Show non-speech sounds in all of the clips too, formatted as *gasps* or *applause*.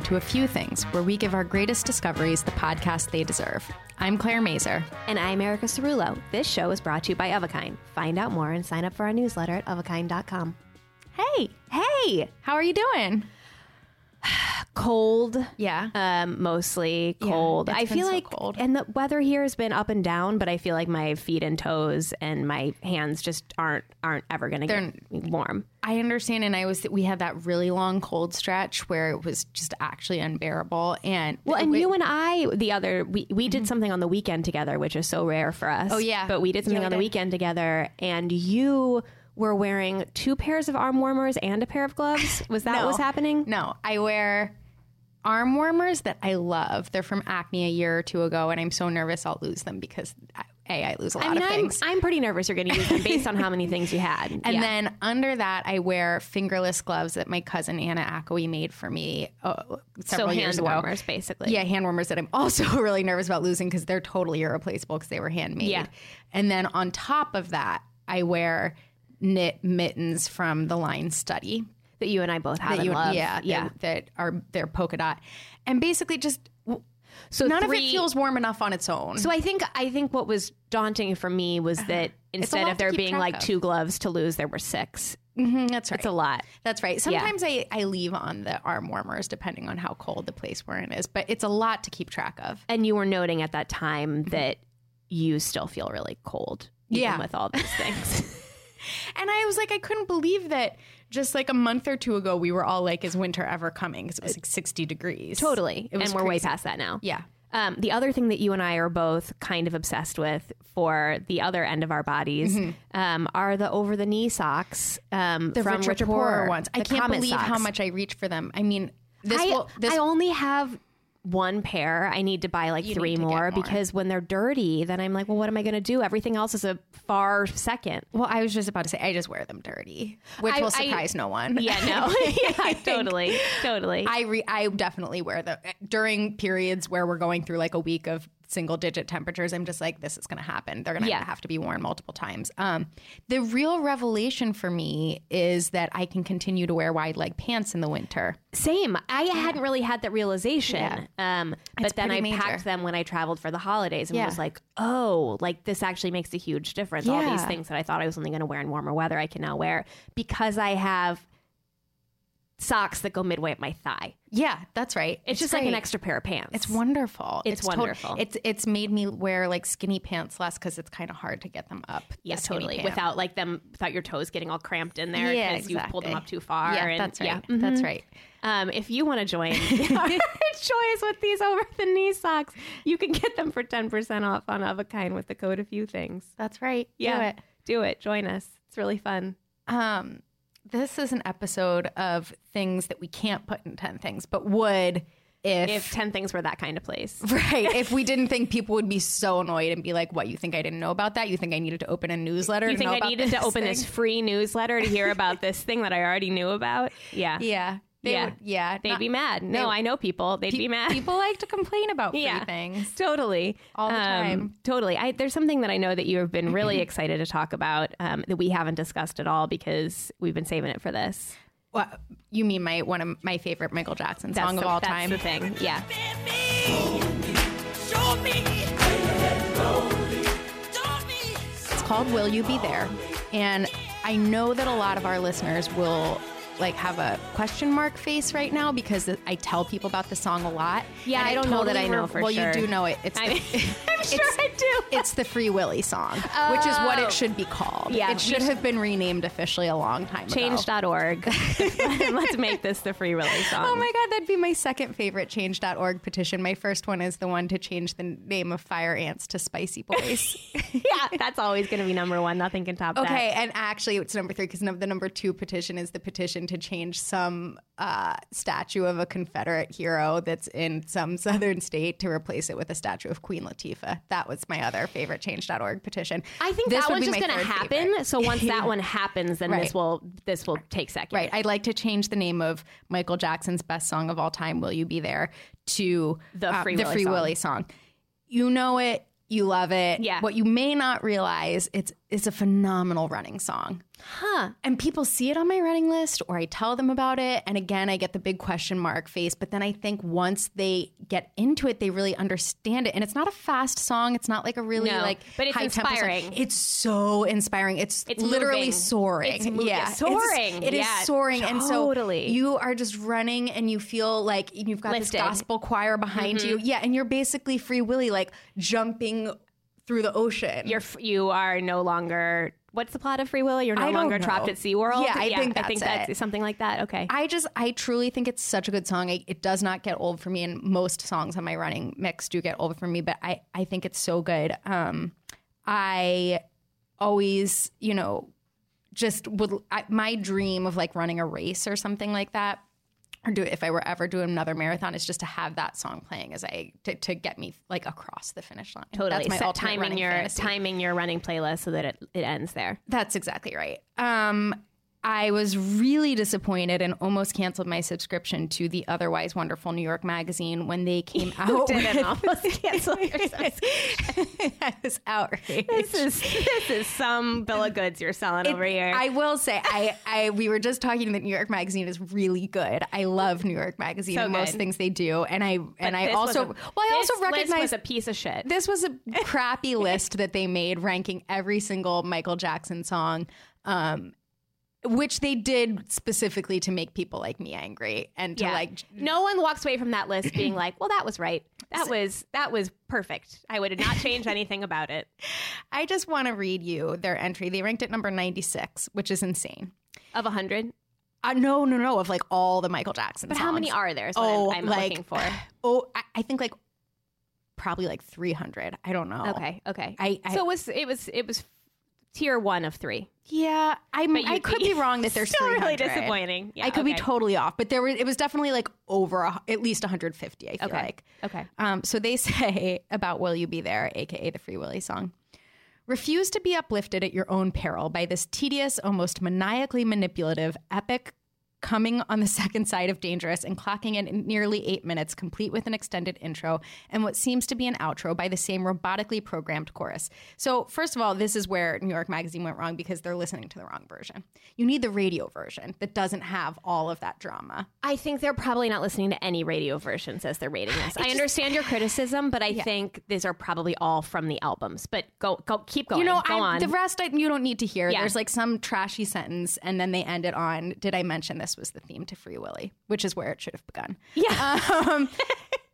Welcome to A Few Things, where we give our greatest discoveries the podcast they deserve. I'm Claire Mazur. And I'm Erica Cerullo. This show is brought to you by Of a Kind. Find out more and sign up for our newsletter at ofakind.com. Hey, hey, how are you doing? Cold. Yeah. Um, mostly cold. it's I feel so like, cold. and the weather here has been up and down, but I feel like my feet and toes and my hands just aren't aren't ever going to get warm. I understand, and I was we had that really long cold stretch where it was just actually unbearable. And Well, and you and I, the other, we, we did something on the weekend together, which is so rare for us. Mm-hmm. Oh, yeah. But we did something Yeah, we on the weekend together, and you were wearing two pairs of arm warmers and a pair of gloves. Was that No. what was happening? No, I wear arm warmers that I love. They're from Acne a year or two ago, and I'm so nervous I'll lose them because a I lose a lot I mean, of I'm, things. I'm pretty nervous you're going to use them based on how many things you had. *laughs* And Yeah. then under that, I wear fingerless gloves that my cousin Anna Ackoe made for me uh, so several hand years ago. hand warmers, basically. Yeah, hand warmers that I'm *laughs* also really nervous about losing because they're totally irreplaceable because they were handmade. Yeah. And then on top of that, I wear knit mittens from the line Study. That you and I both have That you, love. yeah, yeah. That, that are they're polka dot, and basically just So none of it feels warm enough on its own. So I think I think what was daunting for me was that instead of there being like of. two gloves to lose, there were six. Mhm, that's right. It's a lot. That's right. Sometimes I, I leave on the arm warmers depending on how cold the place we're in is, but it's a lot to keep track of. And you were noting at that time that you still feel really cold, even Yeah. with all these things. *laughs* And I was like, I couldn't believe that just like a month or two ago, we were all like, is winter ever coming? Because it was like 60 degrees. totally, It was and we're way past that now. Yeah. Um, the other thing that you and I are both kind of obsessed with for the other end of our bodies um, are the over the knee socks um, The from richer, Rich poorer Poor, ones. I can't believe how much I reach for them. I mean, this I, will, this I only have one pair. I need to buy like You three need to get more, more. because when they're dirty, then I'm like, well, what am I going to do? Everything else is a far second. well, I was just about to say, I just wear them dirty, which I- will I- surprise no one. Yeah, no, *laughs* *laughs* yeah, totally, totally. I re- I definitely wear them during periods where we're going through like a week of single digit temperatures. I'm just like, this is going to happen. They're going to Yeah. have to be worn multiple times. Um, the real revelation for me is that I can continue to wear wide leg pants in the winter. Same. I hadn't really had that realization. Um, but It's then I pretty packed them when I traveled for the holidays and Yeah. was like, oh, like this actually makes a huge difference. All these things that I thought I was only going to wear in warmer weather, I can now wear because I have socks that go midway up my thigh. Yeah, that's right. It's, just like an extra pair of pants. It's wonderful. It's tot- wonderful. it's it's made me wear like skinny pants less because it's kind of hard to get them up. the Yeah, skinny totally. Without like them, without your toes getting all cramped in there Yeah, because you pulled them up too far. Yeah, and, that's right. yeah. That's Mhm. right. Um, if you want to join *laughs* *laughs* our choice with these over the knee socks, you can get them for ten percent off on of a kind with the code a few things. That's right. Yeah, Do it. do it. Join us. It's really fun. Um, this is an episode of things that we can't put in 10 things, but would if, If ten things were that kind of place, *laughs* right, if we didn't think people would be so annoyed and be like, what, you think I didn't know about that? You think I needed to open a newsletter? you think I needed to open thing? this free newsletter to hear about this thing that I already knew about? Yeah, Yeah. They yeah, would- yeah, they'd not- be mad. No, they- I know people. They'd Pe- be mad. People like to complain about *laughs* free yeah, things. totally, All the Um, time. Totally. I, there's something that I know that you have been really *clears throat* excited to talk about um, that we haven't discussed at all because we've been saving it for this. What you mean? My one of my favorite Michael Jackson song the, of all that's time. the thing. Yeah. It's called Will You Be There? And I know that a lot of our listeners will like have a question mark face right now because I tell people about the song a lot. Yeah, And I don't know that I know re- for well, sure. you do know it. It's the, *laughs* *laughs* I'm sure it's- I do. It's the Free Willy song, which is what Oh. it should be called. Yeah, it should have been renamed officially a long time ago. Change.org. *laughs* *laughs* Let's make this the free Willy song. Oh my God, that'd be my second favorite change.org petition. My first one is the one to change the name of Fire Ants to Spicy Boys. *laughs* yeah, that's always going to be number one. Nothing can top that. Okay, and actually, it's number three because the number two petition is the petition to change some uh, statue of a Confederate hero that's in some southern state to replace it with a statue of Queen Latifah. That was my other favorite Change.org petition. I think This that one's just going to happen. favorite. So once that *laughs* one happens, then Right. this will this will take second. Right. I'd like to change the name of Michael Jackson's best song of all time, Will You Be There, to The uh, Free the Free song. Willy song. You know it. You love it. Yeah. What you may not realize, it's it's a phenomenal running song. Huh. And people see it on my running list or I tell them about it. And again, I get the big question mark face. But then I think once they get into it, they really understand it. And it's not a fast song. It's not like a really No, like but it's high tempo song. inspiring. It's so inspiring. It's, It's literally moving. soaring. It's yeah. soaring. It's, it is Yeah, soaring. And so totally. you are just running and you feel like you've got Lifted. this gospel choir behind mm-hmm. you. Yeah. And you're basically Free Willy, like jumping through the ocean. You're you are no longer. What's the plot of Free Willy? You're no longer know. trapped at SeaWorld? Yeah, I think I think that's that's it. something like that. Okay. I just, I truly think it's such a good song. I, it does not get old for me, and most songs on my running mix do get old for me. But I, I think it's so good. Um, I always, you know, just would I, my dream of like running a race or something like that, or do if I were ever doing another marathon, is just to have that song playing as I to, to get me like across the finish line. Totally. That's my Set timing your fantasy. timing your running playlist so that it, it ends there. That's exactly right. Um, I was really disappointed and almost canceled my subscription to the otherwise wonderful New York Magazine when they came *laughs* out. Didn't with- almost *laughs* cancel your *laughs* I was outraged. This is this is some bill of goods you're selling over here. I will say, I, I, we were just talking that New York Magazine is really good. I love New York Magazine So and most things they do, and I and I also a- well, I also recognize was a piece of shit. this was a crappy list that they made ranking every single Michael Jackson song. Um, which they did specifically to make people like me angry and to yeah. like no one walks away from that list being like, "Well, that was right. That was that was perfect. I would not change *laughs* anything about it." I just want to read you their entry. They ranked at number 96, which is insane. Of a hundred, Uh, no, no, no, of like all the Michael Jackson but songs. how many are there Oh, I'm, I'm like, looking for. *sighs* Oh, I, I think like probably like 300. I don't know. Okay, okay. I- I- so it was it was it was tier one of three. Yeah, I I could be wrong *laughs* that there's Still really disappointing. Yeah, I could be totally off, but there was it was definitely like over a, at least 150. I feel Okay. like. Okay. Um, so they *laughs* say about "Will You Be There," aka the Free Willy song. Refuse to be uplifted at your own peril by this tedious, almost maniacally manipulative, epic coming on the *laughs* second side of dangerous and clocking in nearly eight minutes, complete with an extended intro and what seems to be an outro by the same robotically programmed chorus. So, first of all, this is where New York Magazine went wrong because they're listening to the wrong version. You need the radio version that doesn't have all of that drama. I think they're probably not listening to any radio versions as they're rating this. *sighs* I understand your criticism, but I think these are probably all from the albums. But go, go, keep going. You know, go I, on. the rest I, you don't need to hear. Yeah. There's like some trashy sentence, and then they end it on, "Did I mention this was the theme to Free Willy?" Which is where it should have begun. yeah. *laughs* Um, *laughs*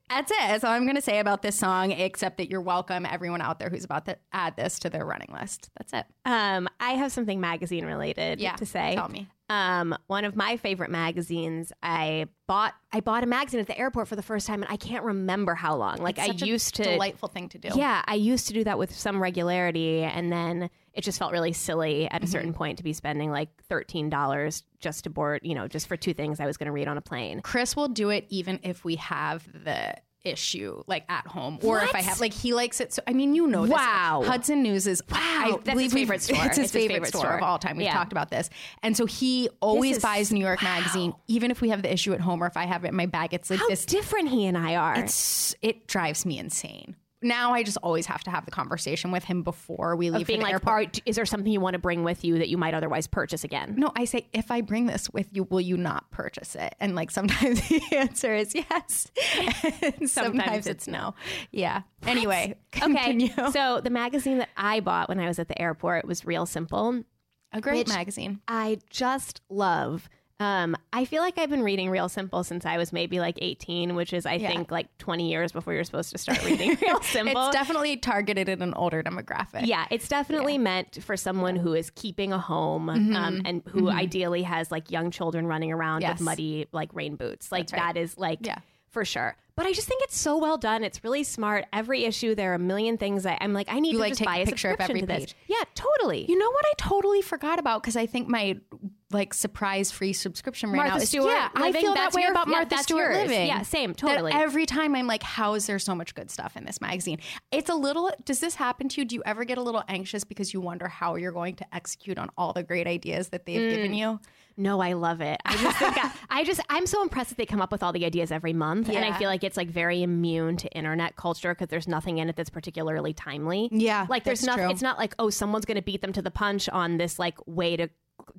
that's it. That's all I'm going to say about this song, except that you're welcome, everyone out there who's about to add this to their running list. That's it. Um, I have something magazine related Yeah, to say. tell me. Um, one of my favorite magazines. I bought. I bought a magazine at the airport for the first time, and I can't remember how long. Like It's I used to. delightful thing to do. Yeah, I used to do that with some regularity, and then it just felt really silly at a certain Mm-hmm. point to be spending like thirteen dollars just to board, you know, just for two things I was going to read on a plane. Chris will do it even if we have the issue like at home or if I have like he likes it so I mean you know this Wow. Hudson News is wow I That's his believe favorite *laughs* store. it's his, favorite, store, store. of all time we've Yeah. talked about this and so he always buys New York Magazine even if we have the issue at home or if I have it in my bag it's like How this different he and I are. it's it drives me insane now I just always have to have the conversation with him before we leave of being like, airport. are, is there something you want to bring with you that you might otherwise purchase again? No, I say, if I bring this with you, will you not purchase it? And like sometimes *laughs* the answer is yes. and sometimes, it's no. Yeah. Anyway, continue. Okay. So the magazine that I bought when I was at the airport was Real Simple. a great magazine. I just love. Um, I feel like I've been reading Real Simple since I was maybe like 18, which is I Yeah. think like 20 years before you're supposed to start *laughs* reading Real Simple. It's definitely targeted at an older demographic. yeah, it's definitely meant for someone who is keeping a home um, and who ideally has like young children running around Yes. with muddy like rain boots. Like right. that is like Yeah. for sure. But I just think it's so well done. It's really smart. Every issue, there are a million things I, I'm like, I need You, to like, just take buy a a picture of subscription to this. page. Yeah, totally. You know what I totally forgot about because I think my like surprise free subscription right Martha now is Stewart yeah. I feel that way your- about Martha that's Stewart yours. Living. Yeah, same, That totally. every time I'm like, how is there so much good stuff in this magazine? It's a little. Does this happen to you? Do you ever get a little anxious because you wonder how you're going to execute on all the great ideas that they've given Mm. you? No, I love it. I just think I, I just I'm so impressed that they come up with all the ideas every month, and I feel like it's like very immune to internet culture because there's nothing in it that's particularly timely. Yeah, like there's nothing. It's not like oh someone's going to beat them to the punch on this like way to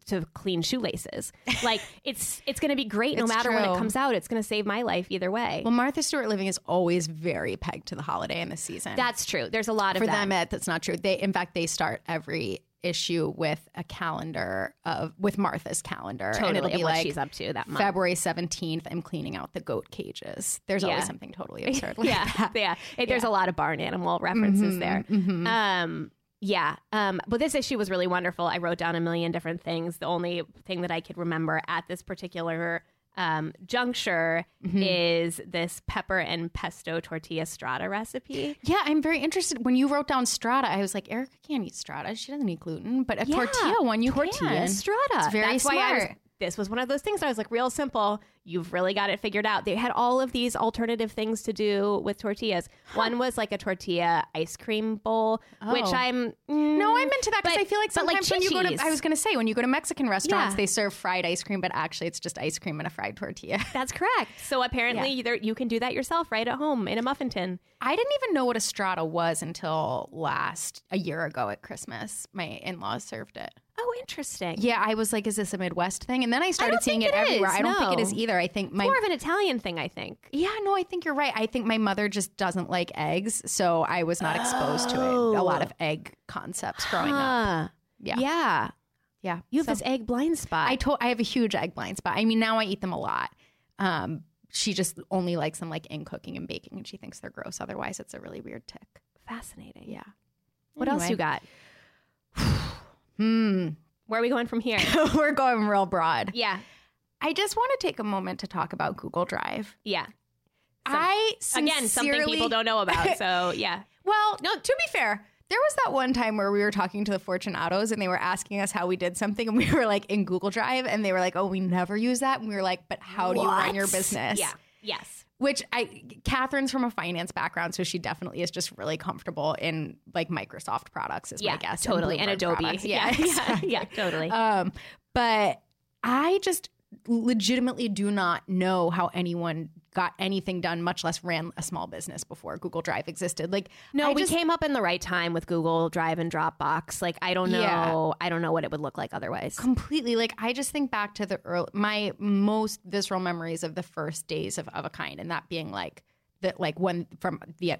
to clean shoelaces. *laughs* Like it's it's going to be great no It's matter when it comes out. It's going to save my life either way. Well, Martha Stewart Living is always very pegged to the holiday in the season. that's true. There's a lot of for that. them. It, that's not true. They, in fact, they start every issue with a calendar of with Martha's calendar, and it'll be and what like she's up to that month. February seventeenth. I'm cleaning out the goat cages. There's Yeah. always something totally *laughs* absurd. Like yeah, that. yeah. It- there's a lot of barn animal references there. Um, yeah, um, but this issue was really wonderful. I wrote down a million different things. The only thing that I could remember at this particular um, juncture is this pepper and pesto tortilla strata recipe. Yeah, I'm very interested. When you wrote down strata, I was like, Erica can't eat strata. She doesn't eat gluten, but a Yeah, tortilla one you tortilla can. strata. It's very That's smart. Why I was. This was one of those things. I was like, real simple. You've really got it figured out. They had all of these alternative things to do with tortillas. One was like a tortilla ice cream bowl, which Oh. I'm no, I'm into that because I feel like but, like, sometimes when you go to, I was going to say, when you go to Mexican restaurants, Yeah. they serve fried ice cream, but actually it's just ice cream and a fried tortilla. *laughs* That's correct. So apparently, Yeah. there, you can do that yourself right at home in a muffin tin. I didn't even know what a strata was until last a year ago at Christmas. My in-laws served it. Oh, interesting. Yeah, I was like, "Is this a Midwest thing?" And then I started don't seeing it, it everywhere. I don't think it is either. I think my More of an Italian thing, I think. yeah, no, I think you're right. I think my mother just doesn't like eggs, so I was not exposed to it. A lot of egg concepts growing up. Yeah, Yeah. yeah. You have So this egg blind spot. I told I have a huge egg blind spot. I mean, now I eat them a lot. Um, she just only likes them like in cooking and baking, and she thinks they're gross. Otherwise, it's a really weird tick. Fascinating. Yeah. What else you got? *sighs* *sighs* *sighs* Hmm. Where are we going from here? *laughs* We're going real broad. yeah. I just want to take a moment to talk about Google Drive. Yeah. I Again, something people don't know about. So, *laughs* yeah. Well, no. To be fair, there was that one time where we were talking to the Fortunatos and they were asking us how we did something, and we were like in Google Drive, and they were like, "Oh, we never use that," and we were like, "But how do you run your business?" Yeah. Yes. Which I, Catherine's from a finance background, so she definitely is just really comfortable in like Microsoft products, is Yeah. my guess. totally. And Bloomberg Adobe. products. *laughs* Yeah. Yeah. exactly. yeah. Totally. Um, but I just legitimately do not know how anyone got anything done, much less ran a small business before Google Drive existed. Like, no, I we just- came up in the right time with Google Drive and Dropbox. Like, I don't know. Yeah. I don't know what it would look like otherwise. completely like I just think back to the early, my most visceral memories of the first days of, of a kind, and that being like that, like when from the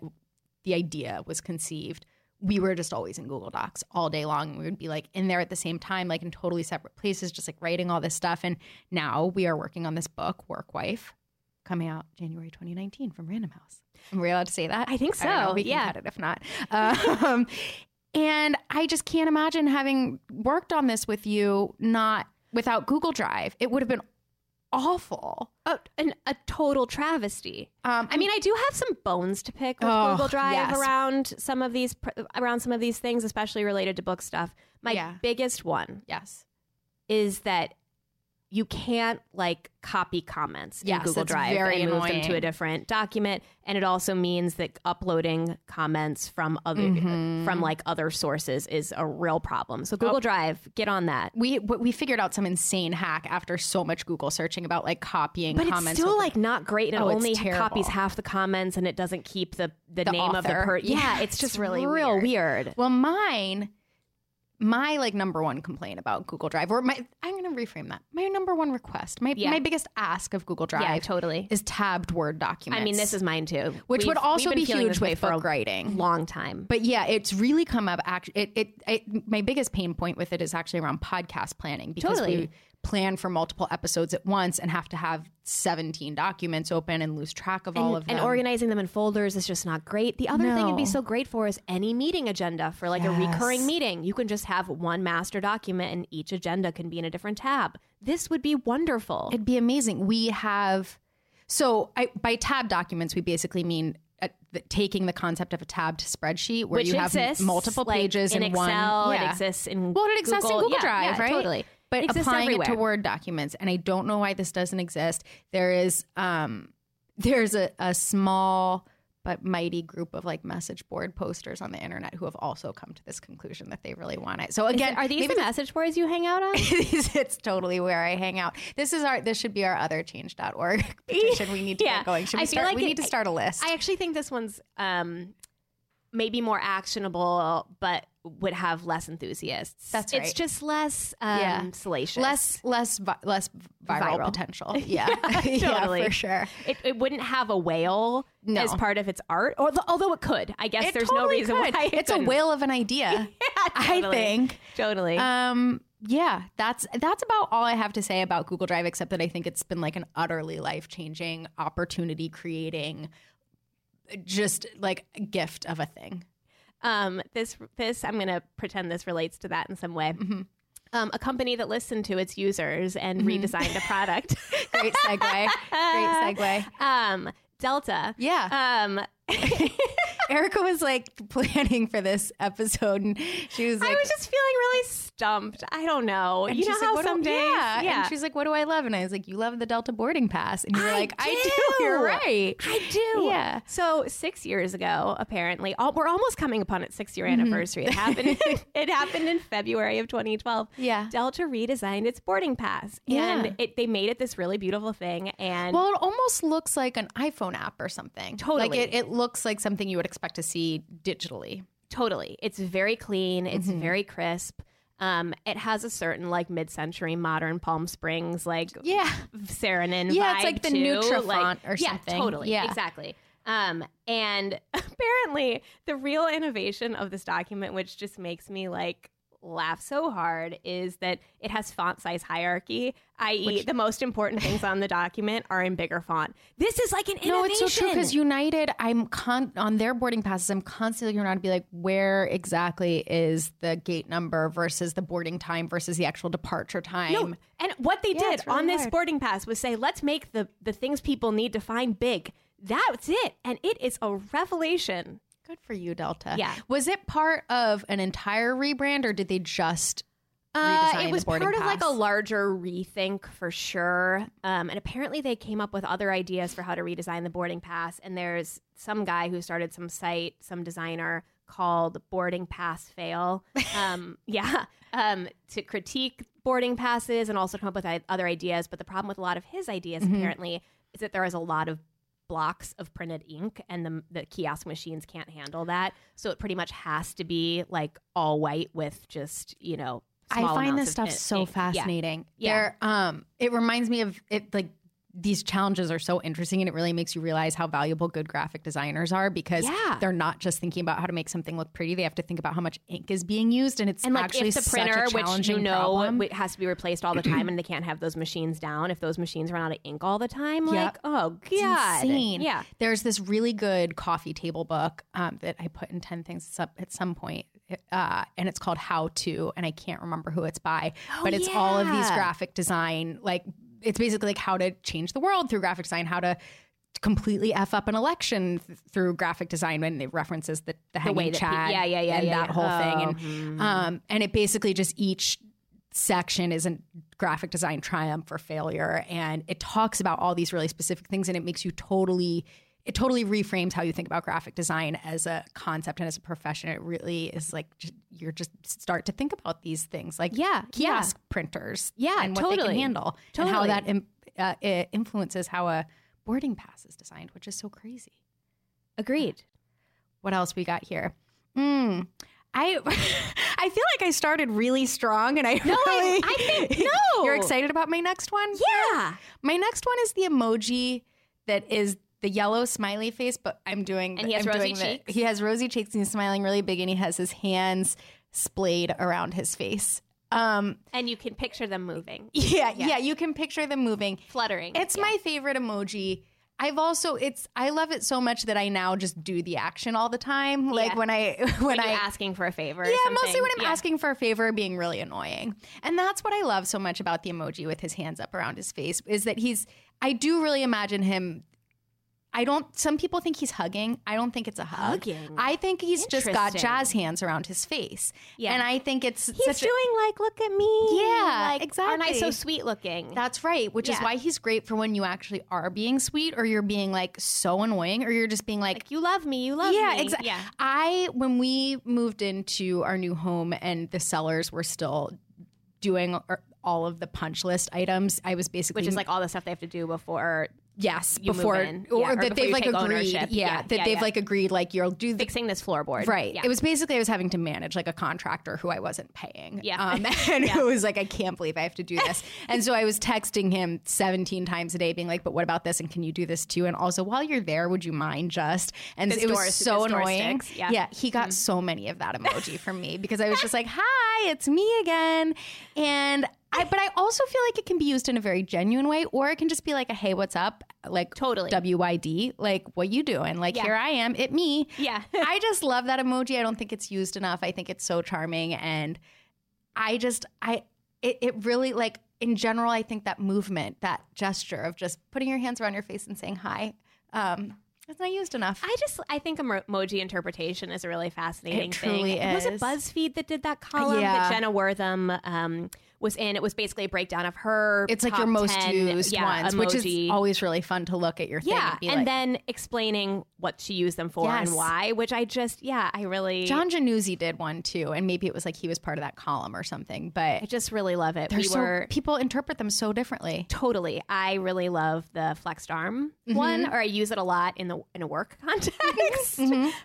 the idea was conceived, we were just always in Google Docs all day long. We would be like in there at the same time, like in totally separate places, just like writing all this stuff. And now we are working on this book, Work Wife, coming out January 2019 from Random House. Am we allowed to say that? I think so, We can yeah. cut it if not. Um, *laughs* and I just can't imagine having worked on this with you not without Google Drive. It would have been awful. a, an, a total travesty. Um, I mean, I do have some bones to pick with Oh, Google Drive yes. around some of these around some of these things, especially related to book stuff. My Yeah. biggest one yes. is that you can't like copy comments Yes, in Google Drive very and move them to a different document. And it also means that uploading comments from other Mm-hmm. from like other sources is a real problem. So Google Drive, get on that. we we figured out some insane hack after so much Google searching about like copying But comments. it's still like not great, and Oh, it only copies half the comments, and it doesn't keep the the, The name of the author. person. *laughs* Yeah, Yeah, it's it's just really real weird. weird. well, mine, my like number one complaint about Google Drive, or my I'm going to reframe that. My number one request, my Yeah. my biggest ask of Google Drive, Yeah, totally. is tabbed Word documents. I mean, this is mine too, Which would We've- also be huge way for writing. long time. But yeah, it's really come up. Act, it, it, it, my biggest pain point with it is actually around podcast planning because Totally. we plan for multiple episodes at once and have to have 17 documents open and lose track of all of them. and organizing them in folders is just not great. The other thing it'd be so great for is any meeting agenda for like a recurring meeting. You can just have one master document and each agenda can be in a different tab. This would be wonderful. It'd be amazing. We have so I, by tab documents, we basically mean uh, the, taking the concept of a tabbed spreadsheet where which you have exists multiple like, pages in, one. Excel. yeah. It exists in Well, it exists in Google Yeah, Drive, yeah, right? Totally, But exists applying it to. Word documents, and I don't know why this doesn't exist. There is, um, there's a, a small but mighty group of like message board posters on the internet who have also come to this conclusion that they really want it. So again, it- are these the message boards you hang out on? *laughs* it's, totally where I hang out. This is our. This should be our other change.org *laughs* petition. We need to Yeah. get going. Should we I feel start? like we it- need to start a list. I actually think this one's um, maybe more actionable, but would have less enthusiasts. That's right. It's just less um, Yeah. salacious. less, less, vi- less viral, Viral. potential. *laughs* Yeah, totally. *laughs* yeah, for sure. It, it wouldn't have a whale No. as part of its art, or although it could. I guess It there's no reason could. why it it's a couldn't. whale of an idea. *laughs* I totally. think. Totally. Um, yeah, that's that's about all I have to say about Google Drive, except that I think it's been like an utterly life changing, opportunity creating, just like a gift of a thing. Um, this this I'm going to pretend this relates to that in some way. Mm-hmm. Um, a company that listened to its users and redesigned a product. *laughs* Great segue. Great segue. *laughs* um, Delta. Yeah. Um, *laughs* Erica was like *laughs* planning for this episode, and she was like, I was just feeling really stumped. I don't know. and you know like, how some days, yeah. yeah. And she's like, "What do I love?" And I was like, "You love the Delta boarding pass." And you're I like, "I do. *laughs* You're right." I do. Yeah. So six years ago, apparently, all, we're almost coming upon its six year Mm-hmm. anniversary. It happened. *laughs* it happened in February of 2012. Yeah. Delta redesigned its boarding pass, Yeah. and it, they made it this really beautiful thing. And Well, it almost looks like an iPhone app or something. Totally. Like it, it looks like something you would expect to see digitally. totally, it's very clean. It's Mm-hmm. very crisp. Um, it has a certain like mid-century modern Palm Springs like Yeah. Saarinen Yeah, it's like the too. Nutrafont like, or yeah, something. Totally, Yeah. exactly. Um, and *laughs* apparently, the real innovation of this document, which just makes me like laugh so hard, is that it has font size hierarchy. I.e., the most important things on the document are in bigger font. This is like an innovation. No, it's so true because United, I'm con- on their boarding passes. I'm constantly going to be like, where exactly is the gate number versus the boarding time versus the actual departure time? No, and what they Yeah, did really on this hard. boarding pass was say, let's make the the things people need to find big. That's it, and it is a revelation. Good for you, Delta. Yeah. Was it part of an entire rebrand or did they just Uh, it was part of like a larger rethink for sure. Um, and apparently they came up with other ideas for how to redesign the boarding pass. And there's some guy who started some site, some designer called Boarding Pass Fail. *laughs* Um, yeah, um, to critique boarding passes and also come up with other ideas. But the problem with a lot of his ideas Mm-hmm. apparently is that there is a lot of blocks of printed ink and the, the kiosk machines can't handle that so it pretty much has to be like all white with just you know I find this stuff ink. so Yeah. fascinating. Yeah. There, um, it reminds me of it like these challenges are so interesting and it really makes you realize how valuable good graphic designers are because Yeah. they're not just thinking about how to make something look pretty. They have to think about how much ink is being used and it's and like actually if the printer which you know problem. it has to be replaced all the time and they can't have those machines down if those machines run out of ink all the time like oh god insane. yeah There's this really good coffee table book um, that I put in 10 things at at some point. Uh, and it's called How To, and I can't remember who it's by, but it's all of these Oh, graphic design. Like, it's basically like how to change the world through graphic design, how to completely f up an election th- through graphic design when it references the, the hanging pe- chat yeah, yeah, yeah, and yeah, that yeah. whole Oh, thing and um and it basically just each section is a graphic design triumph or failure and it talks about all these really specific things and it makes you totally it totally reframes how you think about graphic design as a concept and as a profession it really is like just, you're just start to think about these things like Yeah, yeah. kiosk printers Yeah, and what they can handle and how that im- uh, it influences how a boarding pass is designed which is so crazy Agreed. what else we got here? Mm, I *laughs* I feel like I started really strong, and I No, I- I think- *laughs* no. You're excited about my next one? Yeah. My next one is the emoji that is the yellow smiley face, but I'm doing. And he has I'm rosy doing the- cheeks? he has rosy cheeks, and he's smiling really big, and he has his hands splayed around his face. Um, And you can picture them moving, *laughs* yeah, yeah, you can picture them moving. fluttering. It's my favorite emoji. I've also it's I love it so much that I now just do the action all the time. Like Yeah. when I *laughs* when when I asking for a favor. yeah, mostly when I'm Yeah. asking for a favor, being really annoying. And that's what I love so much about the emoji with his hands up around his face is that he's, I do really imagine him. I don't, some people think he's hugging. I don't think it's a hug. Hugging. I think he's just got jazz hands around his face. Yeah. And I think it's He's such a- doing like, look at me. Yeah, like, Aren't I so sweet looking? That's right, which is why he's great for when you actually are being sweet or you're being like so annoying or you're just being like, like, you love me. You love me. yeah, me. exactly. Yeah. I when we moved into our new home and the sellers were still doing ar- all of the punch list items, I was basically Which is like all the stuff they have to do before yes you before or Yeah, or that before they've like agreed, yeah, Yeah, that yeah, they've yeah. like agreed like you'll do the fixing this floorboard. Right. Yeah. It was basically I was having to manage like a contractor who I wasn't paying. Yeah. Um, *laughs* and it was like, I can't believe I have to do this. *laughs* and so I was texting him 17 times a day, being like, but what about this? And can you do this too? And also, while you're there, would you mind just? And This it was door- so annoying. sticks. Yeah. he got so many of that emoji from me because I was just like, hi, it's me again. And I, but I also feel like it can be used in a very genuine way, or it can just be like a hey, what's up? Like Totally. WYD, like what you doing? Like Yeah. here I am, it me. Yeah. *laughs* I just love that emoji. I don't think it's used enough. I think it's so charming and I just I it, it really like in general I think that movement, that gesture of just putting your hands around your face and saying hi, um, it's not used enough. I just I think emoji interpretation is a really fascinating It truly thing. Was it. BuzzFeed that did that column Yeah. that Jenna Wortham um, was in? It was basically a breakdown of her. it's like your most 10, used yeah, ones, which is always really fun to look at your thing yeah, and be and like, then explaining what she used them for Yes. and why. Which I just yeah, I really John Januzzi did one too, and maybe it was like he was part of that column or something. But I just really love it. We so were people interpret them so differently. totally. I really love the flexed arm Mm-hmm. one, or I use it a lot in the in a work *laughs* context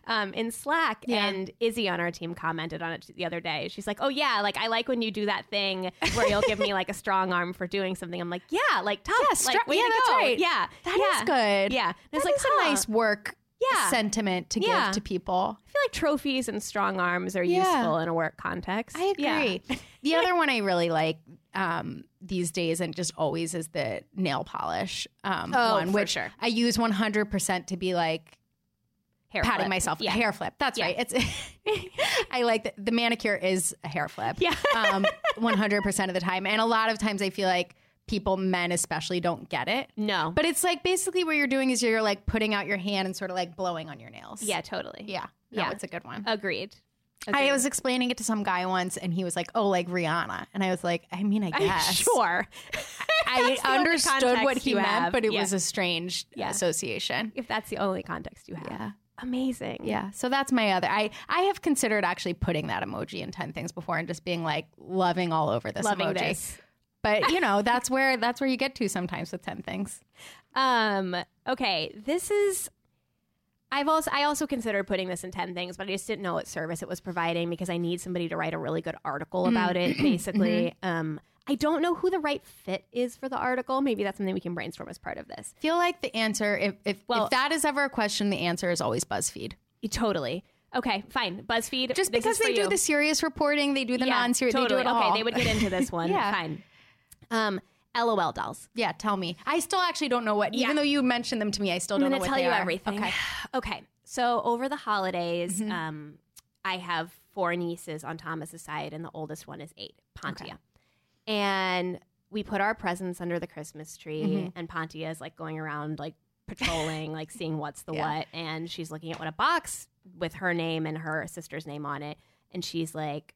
um, in Slack. Mm-hmm. Yeah. And Izzy on our team commented on it the other day. She's like, "Oh yeah, like I like when you do that thing where you'll give me like a strong arm for doing something." I'm like, "Yeah, like tough, Yeah, like way yeah, to that's go. right. Yeah, That is yeah. good. Yeah, And it's like is a nice work Yeah. sentiment to Yeah. give to people. I feel like trophies and strong arms are Yeah. useful in a work context. I Yeah. agree. *laughs* the other one I really like um, these days and just always is the nail polish um, Oh, one, which sure. I use 100% to be like Hair patting flip. myself. Yeah. Hair flip. That's Yeah. right. It's *laughs* I like that the manicure is a hair flip. Yeah. *laughs* um, 100% of the time. And a lot of times I feel like people, men especially, don't get it. No, But it's like basically what you're doing is you're like putting out your hand and sort of like blowing on your nails. yeah, totally. Yeah. No, Yeah. it's a good one. agreed. I was explaining it to some guy once, and he was like, "Oh, like Rihanna," and I was like, "I mean, I *laughs* guess." sure. I the only understood what he meant, have. but it Yeah. was a strange Yeah. association. if that's the only context you have. Yeah. Amazing. Yeah, so that's my other. I I have considered actually putting that emoji in ten things before, and just being like loving all over this Loving emoji. this. But you know, *laughs* that's where that's where you get to sometimes with ten things. Um, okay, this is I've also I also considered putting this in 10 things, but I just didn't know what service it was providing because I need somebody to write a really good article about it *clears throat* basically. Um I don't know who the right fit is for the article. Maybe that's something we can brainstorm as part of this. Feel like the answer, if if, Well- if that is ever a question, the answer is always BuzzFeed. Totally. Okay, fine. BuzzFeed. Just because they do you. the serious reporting, they do the Yeah, non-serious, totally. they do it all. Okay, they would get into this *laughs* one. Yeah. Fine. Um, LOL dolls. Yeah, tell me. I still actually don't know what. Even though you mentioned them to me, I still I'm don't going know to what tell you are. everything. Okay. *sighs* Okay. So over the holidays, um, I have four nieces on Thomas's side, and the oldest one is eight, Pontia. And we put our presents under the Christmas tree, and Pontia is like going around, like patrolling, like *laughs* seeing what's the Yeah. what. And she's looking at what a box with her name and her sister's name on it. And she's like,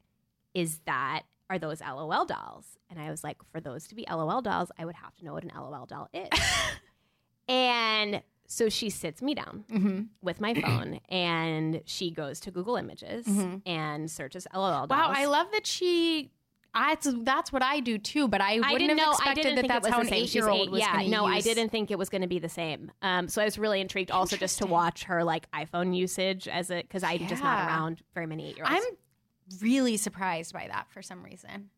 Is that are those LOL dolls? And I was like, for those to be LOL dolls, I would have to know what an LOL doll is. *laughs* and so she sits me down Mm-hmm. with my *clears throat* phone and she goes to Google Images and searches LOL dolls. Wow, I love that she. I, that's what I do too, but I wouldn't I didn't have know. I expected didn't that think that's it was how an eight. was Yeah, going to no, use. I didn't think it was going to be the same. Um, so I was really intrigued also just to watch her like iPhone usage as a because I'm just not around very many eight year olds. I'm really surprised by that for some reason.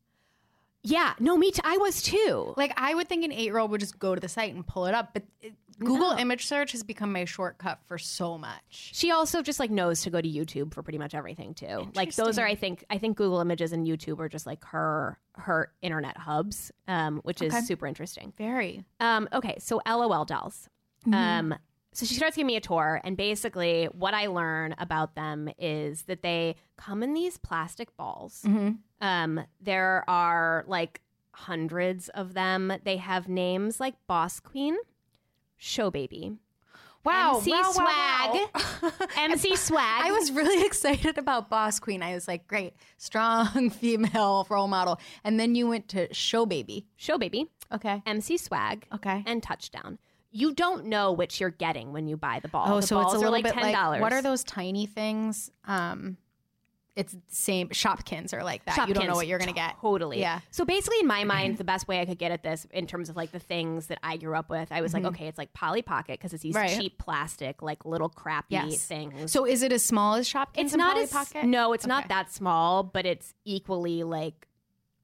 Yeah, no, me too. I was too. Like I would think an eight-year-old would just go to the site and pull it up, but it, Google image search has become my shortcut for so much. She also just like knows to go to YouTube for pretty much everything too. Like those are I think I think Google Images and YouTube are just like her her internet hubs, um, which is super interesting. Very. Um, okay, so LOL dolls. Um, so she starts giving me a tour, and basically, what I learn about them is that they come in these plastic balls. Um, there are like hundreds of them. They have names like Boss Queen, Show Baby, Wow. MC wow, wow, Swag, *laughs* wow. MC Swag. I was really *laughs* excited about Boss Queen. I was like, great, strong *laughs* female role model. And then you went to Show Baby. Show Baby, Okay. MC Swag, Okay. and Touchdown. You don't know which you're getting when you buy the ball. Oh, the so it's a little like bit ten like what are those tiny things? Um, it's same. Shopkins are like that. You don't know what you're gonna get. Totally. Yeah. So basically, in my *clears throat* mind, the best way I could get at this, in terms of like the things that I grew up with, I was like, okay, it's like Polly Pocket because it's these Mm-hmm. Right. cheap plastic, like little crappy Yes. things. So is it as small as Shopkins? it's not Polly as Pocket? no, it's not that small, but it's equally like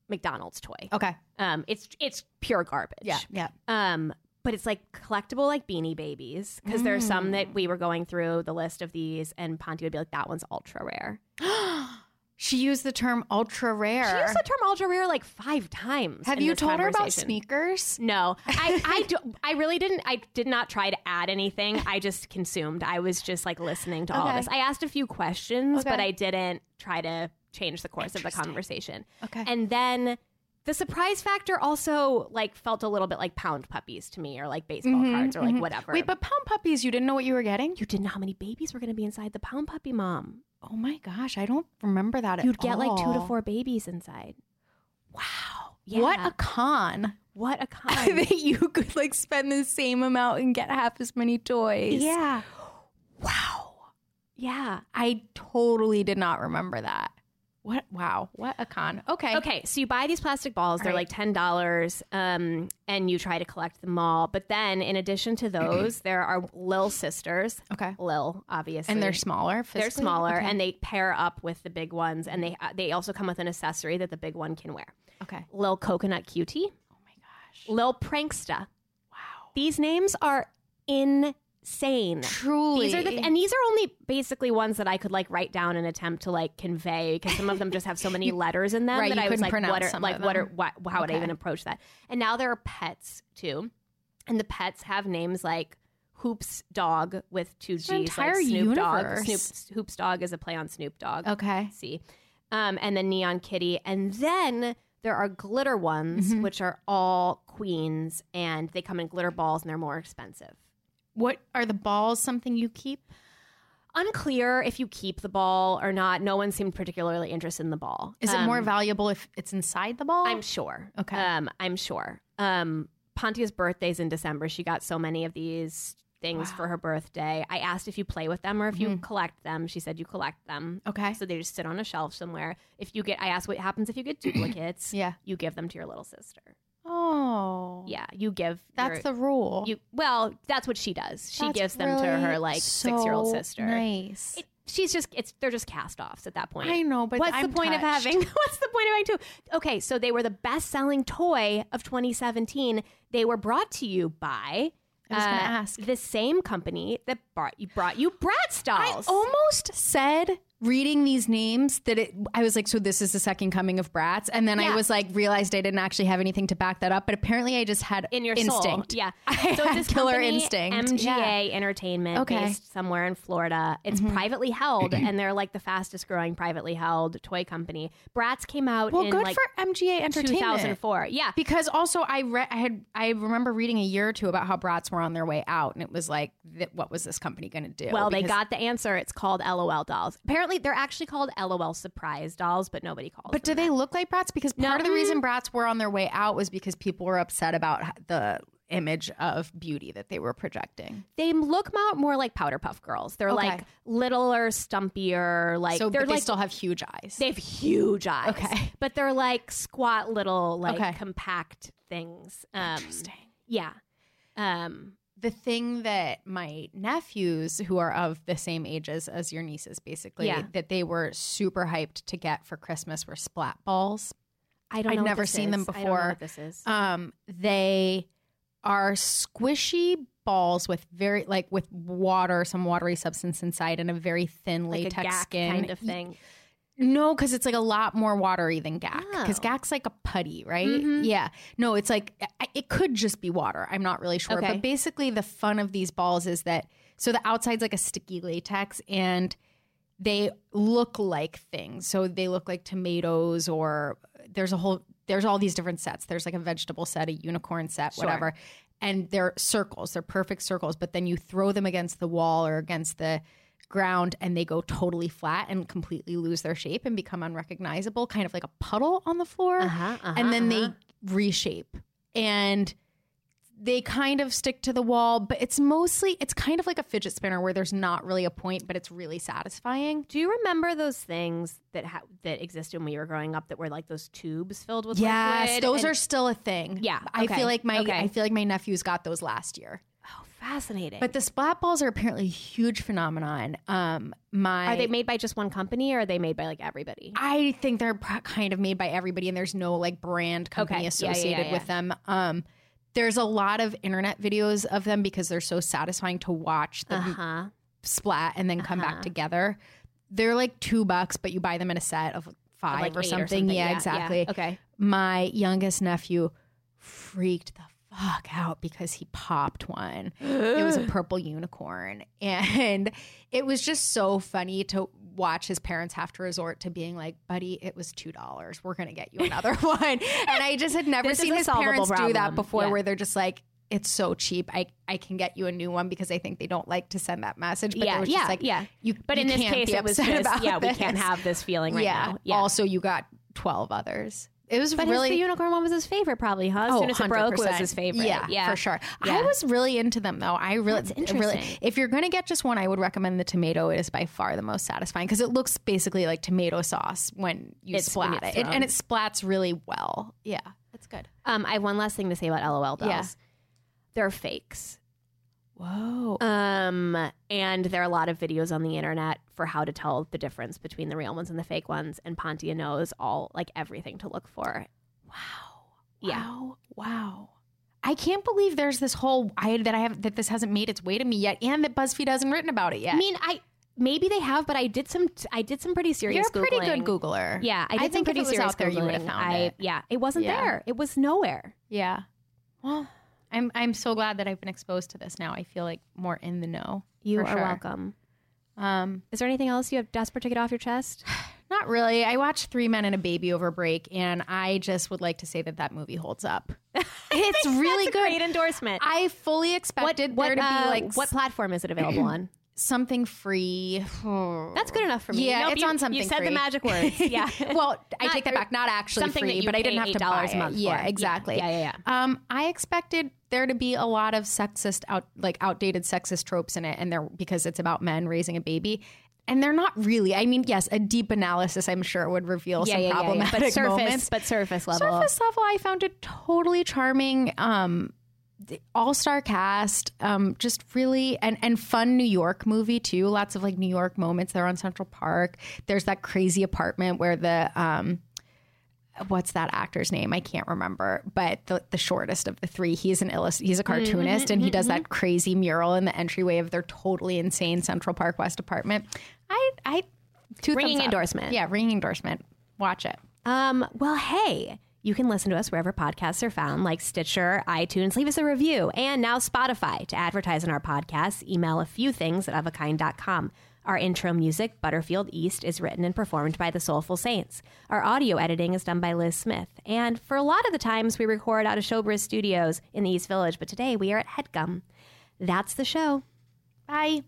McDonald's toy. Okay. Um, it's it's pure garbage. Yeah. Yeah. Um, but it's like collectible, like Beanie Babies, because there's some that mm. we were going through the list of these, and Ponty would be like, "That one's ultra rare." *gasps* She used the term ultra rare. She used the term ultra rare like five times. Have you told her about sneakers? No, I, I, *laughs* do, I really didn't. I did not try to add anything. I just consumed. I was just like listening to all this. I asked a few questions, but I didn't try to change the course of the conversation. Okay. And then the surprise factor also like felt a little bit like pound puppies to me, or like baseball cards, or like whatever. Mm-hmm, Wait, but pound puppies, you didn't know what you were getting? you didn't know how many babies were going to be inside the pound puppy mom. Oh my gosh, I don't remember that at all. You'd get like two to four babies inside. Wow. Yeah. What a con. what a *laughs* con. that you could like spend the same amount and get half as many toys. yeah. Wow. Yeah. I totally did not remember that. What? Wow. What a con. Okay. Okay, so you buy these plastic balls. They're Right. like ten dollars, um, and you try to collect them all. But then, in addition to those, there are Lil sisters. Okay. Lil, obviously, And they're smaller. They're smaller, Okay. and they pair up with the big ones, and they uh, they also come with an accessory that the big one can wear. okay. Lil Coconut Cutie, Oh my gosh. Lil Pranksta. Wow. These names are insane. Truly. These are the and these are only basically ones that I could like write down and attempt to like convey because some of them just have so many *laughs* letters in them Right, that I was couldn't like, pronounce what are like what are what, how would I even approach that? And now there are pets too, and the pets have names like Hoops Dog with two G's, entire like Snoop Dogg. universe. Snoop Hoops Dog is a play on Snoop Dogg. Okay. See, um, and then Neon Kitty, and then there are glitter ones, Mm-hmm. which are all queens, and they come in glitter balls, and they're more expensive. What are the balls something you keep? Unclear if you keep the ball or not. No one seemed particularly interested in the ball. Is it more Um, valuable if it's inside the ball? I'm sure. Okay. Um, I'm sure. Um, Pontia's birthday's in December. She got so many of these things for her birthday. I asked if you play with them or if you collect them. She said you collect them. Mm-hmm. Okay. So they just sit on a shelf somewhere. If you get, I asked what happens if you get *clears throat* duplicates. Yeah. You give them to your little sister. Oh. Yeah. You give. That's your, the rule. You well, that's what she does. She That's gives them to her really like six year old sister. Nice. It, she's just it's they're just cast offs at that point. I know, but what's I'm the point touched. of having *laughs* what's the point of having two? Okay, so they were the best selling toy of 2017. They were brought to you by I was gonna uh, ask. the same company that brought you brought you Bratz dolls. I almost said reading these names that it I was like, so this is the second coming of Bratz. And then I was like, realized I didn't actually have anything to back that up. But apparently I just had in your instinct. soul. Yeah. *laughs* I so it's this killer company, instinct. MGA Yeah. Entertainment Okay. Mm-hmm. based somewhere in Florida. It's privately held *clears throat* and they're like the fastest growing privately held toy company. Bratz came out Well, good like for MGA Entertainment. 2004. Yeah. Because also I read I had I remember reading a year or two about how Bratz were on their way out, and it was like, th- what was this company going to do? Well, they got the answer. It's called LOL dolls. Apparently, apparently they're actually called LOL surprise dolls, but nobody calls. But do them they look like Bratz? Because part of the reason Bratz were on their way out was because people were upset about the image of beauty that they were projecting. They look mo- more like powder puff girls. They're Okay. like littler, stumpier. Like so they're but they like still have huge eyes. they have huge eyes. Okay. but they're like squat little, like Okay. compact things. Um, Interesting. Yeah. Um, the thing that my nephews who are of the same ages as your nieces basically Yeah. that they were super hyped to get for christmas were splat balls I don't. I'd know what never seen them is. I don't know before. what this is. um they are squishy balls with very like with water some watery substance inside and a very thin like latex skin kind of thing. No because it's like a lot more watery than Gak because Oh. Gak's like a putty right? Mhm. yeah. No it's like it could just be water. I'm not really sure. Okay. but basically the fun of these balls is that so the outside's like a sticky latex and they look like things. So they look like tomatoes or there's a whole there's all these different sets. There's like a vegetable set a unicorn set Sure. whatever. And they're circles. They're perfect circles. But then you throw them against the wall or against the ground and they go totally flat and completely lose their shape and become unrecognizable kind of like a puddle on the floor Uh-huh, uh-huh, and then uh-huh. they reshape and they kind of stick to the wall but it's mostly it's kind of like a fidget spinner where there's not really a point but it's really satisfying Do you remember those things that ha- that existed when we were growing up that were like those tubes filled with yes liquid? those And- are still a thing Yeah, i feel like my okay. i feel like my nephews got those last year oh fascinating. but the splat balls are apparently a huge phenomenon um my are they made by just one company or are they made by like everybody? I think they're kind of made by everybody, and there's no like brand company Okay. Yeah, yeah, associated yeah, with them. Um, there's a lot of internet videos of them because they're so satisfying to watch them Uh huh. splat and then come Uh-huh. back together. They're like two bucks, but you buy them in a set of five Like or, eight something. Yeah, exactly. Okay. My youngest nephew freaked the fuck out because he popped one. it was a *gasps* purple unicorn. *laughs* And it was just so funny to watch his parents have to resort to being like, buddy, it was $2. We're going to get you another *laughs* one. And I just had never seen his parents do that before Yeah. where they're just like, it's so cheap. I, I can get you a new one because I think they don't like to send that message. But yeah, they yeah, just like, yeah. You, But you in this case, it was just yeah, we can't have this feeling right yeah. now. Yeah. Also, you got 12 others. It was but really his, the unicorn one was his favorite, probably, huh? As soon as it broke, was his favorite. Yeah, yeah, for sure. Yeah. I was really into them though. I really, That's really. interesting. If you're gonna get just one, I would recommend the tomato. It is by far the most satisfying because it looks basically like tomato sauce when you It's- splat it's it, It- and it splats really well. Yeah, it's good. Um, I have one last thing to say about LOL dolls. Yeah. They're fakes. Whoa. Um, and there are a lot of videos on the internet for how to tell the difference between the real ones and the fake ones. And Pontia knows all like everything to look for. Wow. Yeah. Wow. Wow. I can't believe there's this whole I that I have that this hasn't made its way to me yet, and that BuzzFeed hasn't written about it yet. I mean, I maybe they have, but I did some. I did some pretty serious. you're a pretty Googling. good Googler. Yeah, I I did some think if pretty it was serious out there, you would have found I, it. Yeah, it wasn't Yeah. there. It was nowhere. Yeah. Well, I'm I'm so glad that I've been exposed to this now. I feel like more in the know. You are sure. welcome. Um, Is there anything else you have desperate to get off your chest? *sighs* not really. I watched Three Men and a Baby over break, and I just would like to say that that movie holds up. *laughs* It's really good. Great endorsement. I fully expected there to be uh, like what platform is it available *clears throat* on? Something free. *sighs* That's good enough for me. Yeah, Nope, it's you- on something You said the magic words. *laughs* Yeah. well, I take that back. Not actually something free, but I didn't have to $8 buy a month it. Yeah, for. Yeah. exactly. Yeah, yeah, Um, I expected there to be a lot of sexist, out like outdated sexist tropes in it, and there because it's about men raising a baby. And they're not really. I mean, yes, a deep analysis, I'm sure, would reveal yeah, some yeah, yeah, yeah. problematic But surface, moments. but surface level. Surface level, I found it totally charming. Um, all star cast, um, just really and and fun New York movie too. Lots of like New York moments. They're on Central Park. There's that crazy apartment where the um, what's that actor's name? I can't remember, but the, the shortest of the three, he's an illust- he's a Mm-hmm, cartoonist, and he does that crazy mural in the entryway of their totally insane Central Park West apartment. I I two Ringing thumbs endorsement. Yeah, ringing endorsement. Watch it. Um, well, hey, you can listen to us wherever podcasts are found, like Stitcher, iTunes. Leave us a review. And now Spotify. To advertise on our podcasts, email a few things at ofakind.com. Our intro music, Butterfield East, is written and performed by the Soulful Saints. Our audio editing is done by Liz Smith. And for a lot of the times, we record out of Showbiz Studios in the East Village, but today we are at Headgum. That's the show. Bye.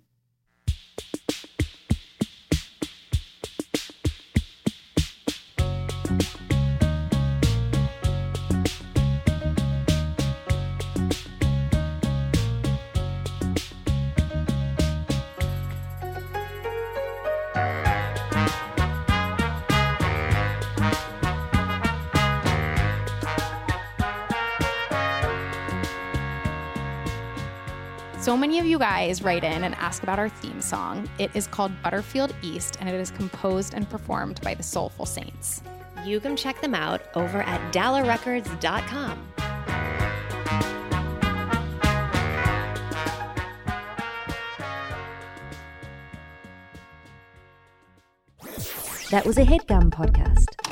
So of you guys write in and ask about our theme song. It is called Butterfield East, and it is composed and performed by the Soulful Saints. You can check them out over at dallarecords.com. That was a headgum podcast.